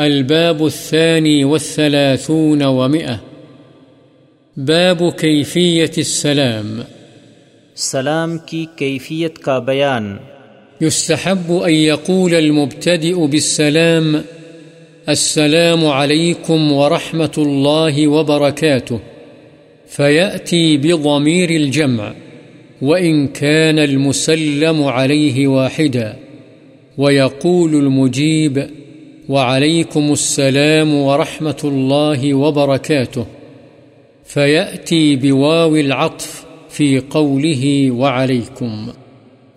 الباب الثاني والثلاثون ومئة. باب كيفية السلام. سلام کی کیفیت کا بیان. يستحب أن يقول المبتدئ بالسلام السلام عليكم ورحمة الله وبركاته فيأتي بضمير الجمع وإن كان المسلم عليه واحدا ويقول المجيب وعليكم السلام ورحمة الله وبركاته. فيأتي بواو العطف في قوله وعليكم.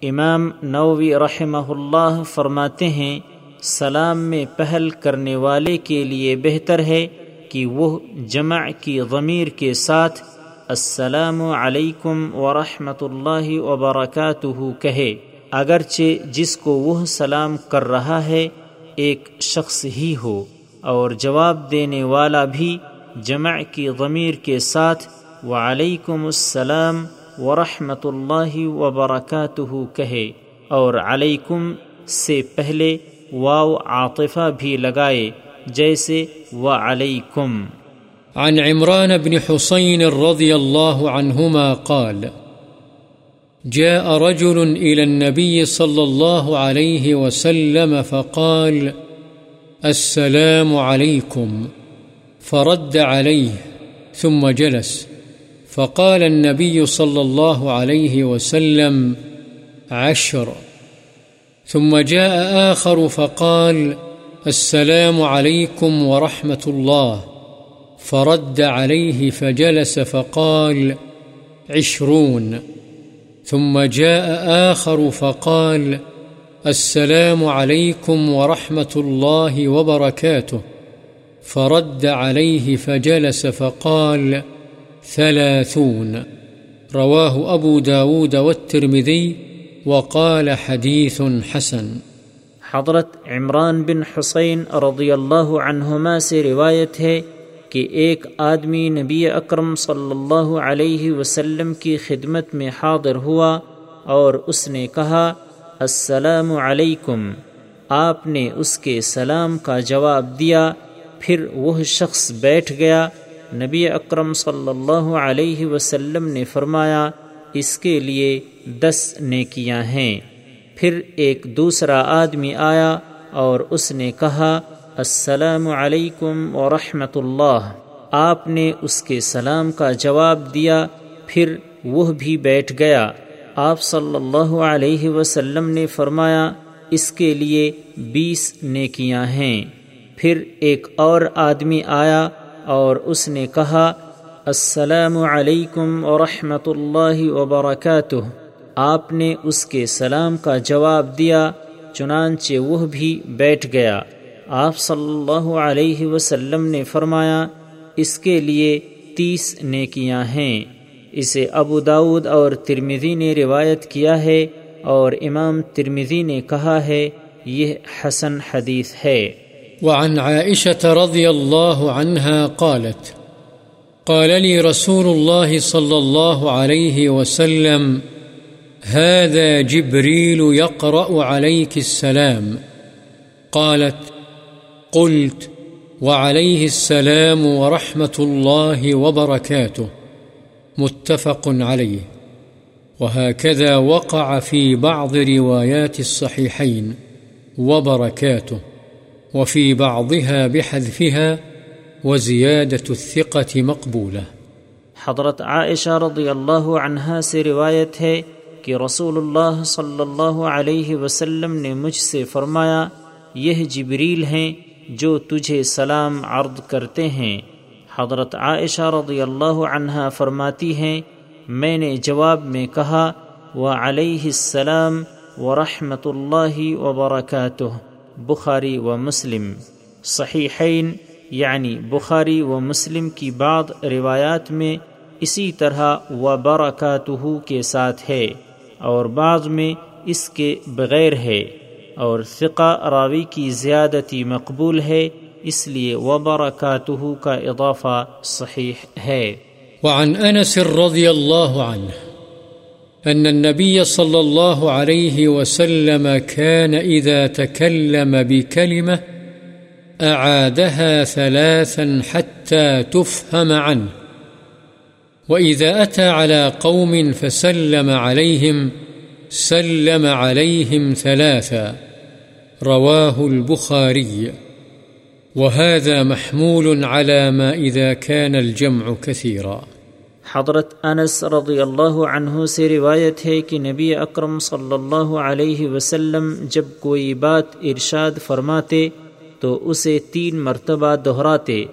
امام نووی رحمہ اللہ فرماتے ہیں، سلام میں پہل کرنے والے کے لیے بہتر ہے کہ وہ جمع کی ضمیر کے ساتھ السلام علیکم ورحمۃ اللہ وبرکاتہ کہے، اگرچہ جس کو وہ سلام کر رہا ہے ایک شخص ہی ہو اور جواب دینے والا بھی جمع کی ضمیر کے ساتھ وعلیکم السلام ورحمۃ اللہ وبرکاتہ کہے اور علیکم سے پہلے واو عاطفہ بھی لگائے جیسے وعلیکم۔ عن عمران بن حسين رضي الله عنهما قال جاء رجل إلى النبي صلى الله عليه وسلم فقال، السلام عليكم. فرد عليه، ثم جلس. فقال النبي صلى الله عليه وسلم، عشر. ثم جاء آخر فقال، السلام عليكم ورحمة الله. فرد عليه فجلس فقال، عشرون. ثم جاء آخر فقال، السلام عليكم ورحمة الله وبركاته. فرد عليه فجلس فقال، ثلاثون. رواه أبو داود والترمذي وقال حديث حسن. حضرت عمران بن حسین رضی اللہ عنہما سے روایت ہے کہ ایک آدمی نبی اکرم صلی اللہ علیہ وسلم کی خدمت میں حاضر ہوا اور اس نے کہا، السلام علیکم آپ نے اس کے سلام کا جواب دیا، پھر وہ شخص بیٹھ گیا۔ نبی اکرم صلی اللہ علیہ وسلم نے فرمایا، اس کے لیے دس نیکیاں ہیں پھر ایک دوسرا آدمی آیا اور اس نے کہا السلام علیکم ورحمۃ اللہ۔ آپ نے اس کے سلام کا جواب دیا، پھر وہ بھی بیٹھ گیا۔ آپ صلی اللہ علیہ وسلم نے فرمایا، اس کے لیے بیس نیکیاں ہیں۔ پھر ایک اور آدمی آیا اور اس نے کہا، السلام علیکم ورحمۃ اللہ وبرکاتہ۔ آپ نے اس کے سلام کا جواب دیا، چنانچہ وہ بھی بیٹھ گیا۔ آپ صلی اللہ علیہ وسلم نے فرمایا، اس کے لیے تیس نیکیاں ہیں۔ اسے ابو داود اور ترمیدی نے روایت کیا ہے اور امام ترمیدی نے کہا ہے، یہ حسن حدیث ہے۔ وعن عائشة رضي الله عنها قالت، قال لي رسول الله صلى الله عليه وسلم، هذا جبريل يقرأ عليك السلام قالت قلت وعليه السلام ورحمة الله وبركاته. متفق عليه. وهكذا وقع في بعض روايات الصحيحين وبركاته. وفي بعضها بحذفها وزيادة الثقة مقبولة. حضرت عائشہ رضی اللہ عنہا سے روایت ہے کہ رسول اللہ صلی اللہ علیہ وسلم نے مجھ سے فرمایا، یہ جبریل ہیں جو تجھے سلام عرض کرتے ہیں۔ حضرت عائشہ رضی اللہ عنہا فرماتی ہیں، میں نے جواب میں کہا، و علیہ السلام ورحمۃ اللہ وبرکاتہ بخاری و مسلم۔ صحیحین یعنی بخاری و مسلم کی بعض روایات میں اسی طرح و برکاتہ کے ساتھ ہے اور بعض میں اس کے بغیر ہے۔ اور فقہ راوی کی زیادتی مقبول ہے، اس لیے و برکاتہ کا اضافہ صحیح ہے۔ وعن انس رضی اللہ عنہ أن النبي صلى الله عليه وسلم كان إذا تكلم بكلمة أعادها ثلاثا حتى تفهم عنه وإذا أتى على قوم فسلم عليهم، سلم عليهم ثلاثا۔ رواه البخاري. وهذا محمول على ما إذا كان الجمع كثيرا. حضرت انس رضی اللہ عنہ سے روایت ہے کہ نبی اکرم صلی اللہ علیہ وسلم جب کوئی بات ارشاد فرماتے تو اسے تین مرتبہ دہراتے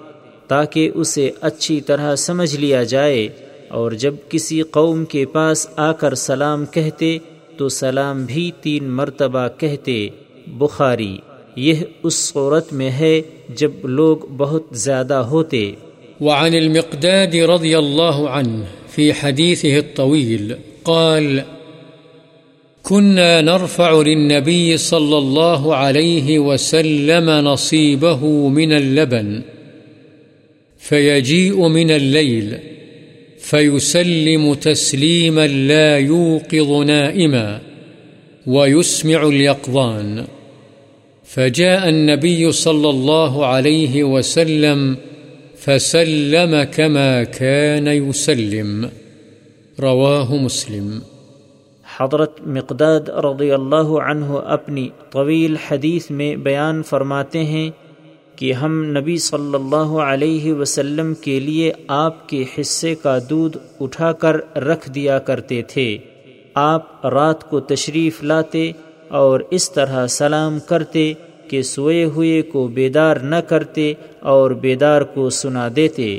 تاکہ اسے اچھی طرح سمجھ لیا جائے اور جب کسی قوم کے پاس آ کر سلام کہتے تو سلام بھی تین مرتبہ کہتے۔ بخاری، یہ اس صورت میں ہے جب لوگ بہت زیادہ ہوتے۔ وعن المقداد رضي الله عنه في حديثه الطويل قال كنا نرفع للنبي صلى الله عليه وسلم نصيبه من اللبن فيجيء من الليل فيسلم تسليما لا يوقظ نائما ويسمع اليقظان فجاء النبي صلى الله عليه وسلم فسلم كما كان يسلم. رواه مسلم. حضرت مقداد رضی اللہ عنہ اپنی طویل حدیث میں بیان فرماتے ہیں کہ ہم نبی صلی اللہ علیہ وسلم کے لیے آپ کے حصے کا دودھ اٹھا کر رکھ دیا کرتے تھے۔ آپ رات کو تشریف لاتے اور اس طرح سلام کرتے کہ سوئے ہوئے کو بیدار نہ کرتے اور بیدار کو سنا دیتے،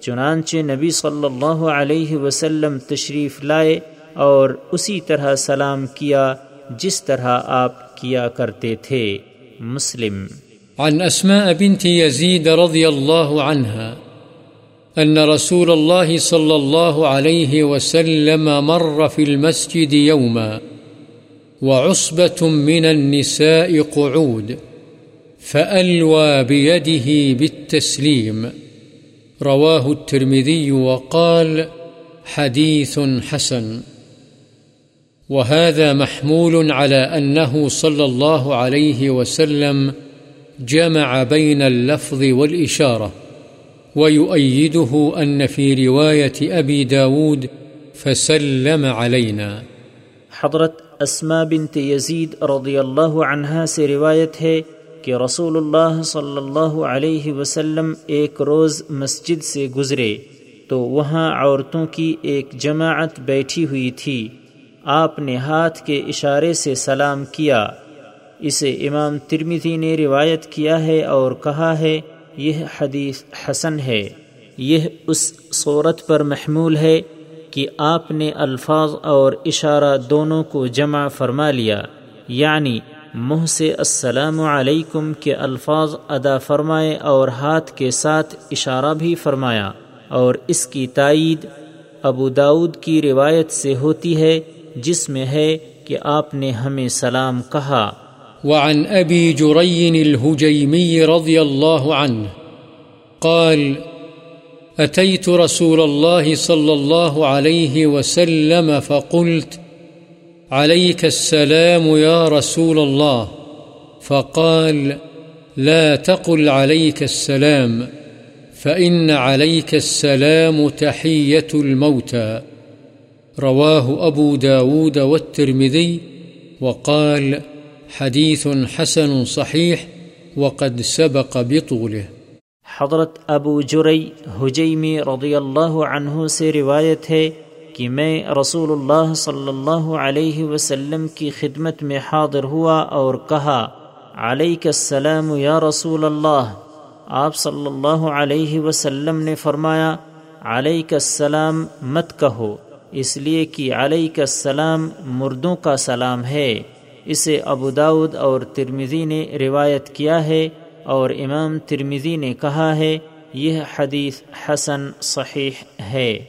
چنانچہ نبی صلی اللہ علیہ وسلم تشریف لائے اور اسی طرح سلام کیا جس طرح آپ کیا کرتے تھے۔ مسلم۔ عن أسماء بنت يزيد رضي الله عنها أن رسول الله صلى الله عليه وسلم مر في المسجد يوما وعصبة من النساء قعود، فألوى بيده بالتسليم. رواه الترمذي وقال حديث حسن. وهذا محمول على أنه صلى الله عليه وسلم جمع بين اللفظ والإشارة، ويؤيده أن في رواية أبي داود فسلم علينا. حضرت اسما بنت یزید رضی اللہ عنہا سے روایت ہے کہ رسول اللہ صلی اللہ علیہ وسلم ایک روز مسجد سے گزرے تو وہاں عورتوں کی ایک جماعت بیٹھی ہوئی تھی۔ آپ نے ہاتھ کے اشارے سے سلام کیا۔ اسے امام ترمیزی نے روایت کیا ہے اور کہا ہے، یہ حدیث حسن ہے۔ یہ اس صورت پر محمول ہے۔ کہ آپ نے الفاظ اور اشارہ دونوں کو جمع فرما لیا یعنی منہ سے السلام علیکم کے الفاظ ادا فرمائے اور ہاتھ کے ساتھ اشارہ بھی فرمایا۔ اور اس کی تائید ابو داود کی روایت سے ہوتی ہے، جس میں ہے کہ آپ نے ہمیں سلام کہا۔ وعن أبي جري الهجيمي رضي الله عنه قال أتيت رسول الله صلى الله عليه وسلم فقلت، عليك السلام يا رسول الله. فقال، لا تقل عليك السلام، فإن عليك السلام تحية الموتى. رواه أبو داود والترمذي، وقال، حديث حسن صحيح وقد سبق بطوله. حضرت ابو جرئی حجیمی رضی اللہ عنہ سے روایت ہے کہ میں رسول اللہ صلی اللہ علیہ وسلم کی خدمت میں حاضر ہوا اور کہا، علیک السلام یا رسول اللہ۔ آپ صلی اللہ علیہ وسلم نے فرمایا، علیک السلام مت کہو۔ اس لیے کہ علیک السلام مردوں کا سلام ہے۔ اسے ابو داود اور ترمزی نے روایت کیا ہے۔ اور امام ترمزی نے کہا ہے یہ حدیث حسن صحیح ہے۔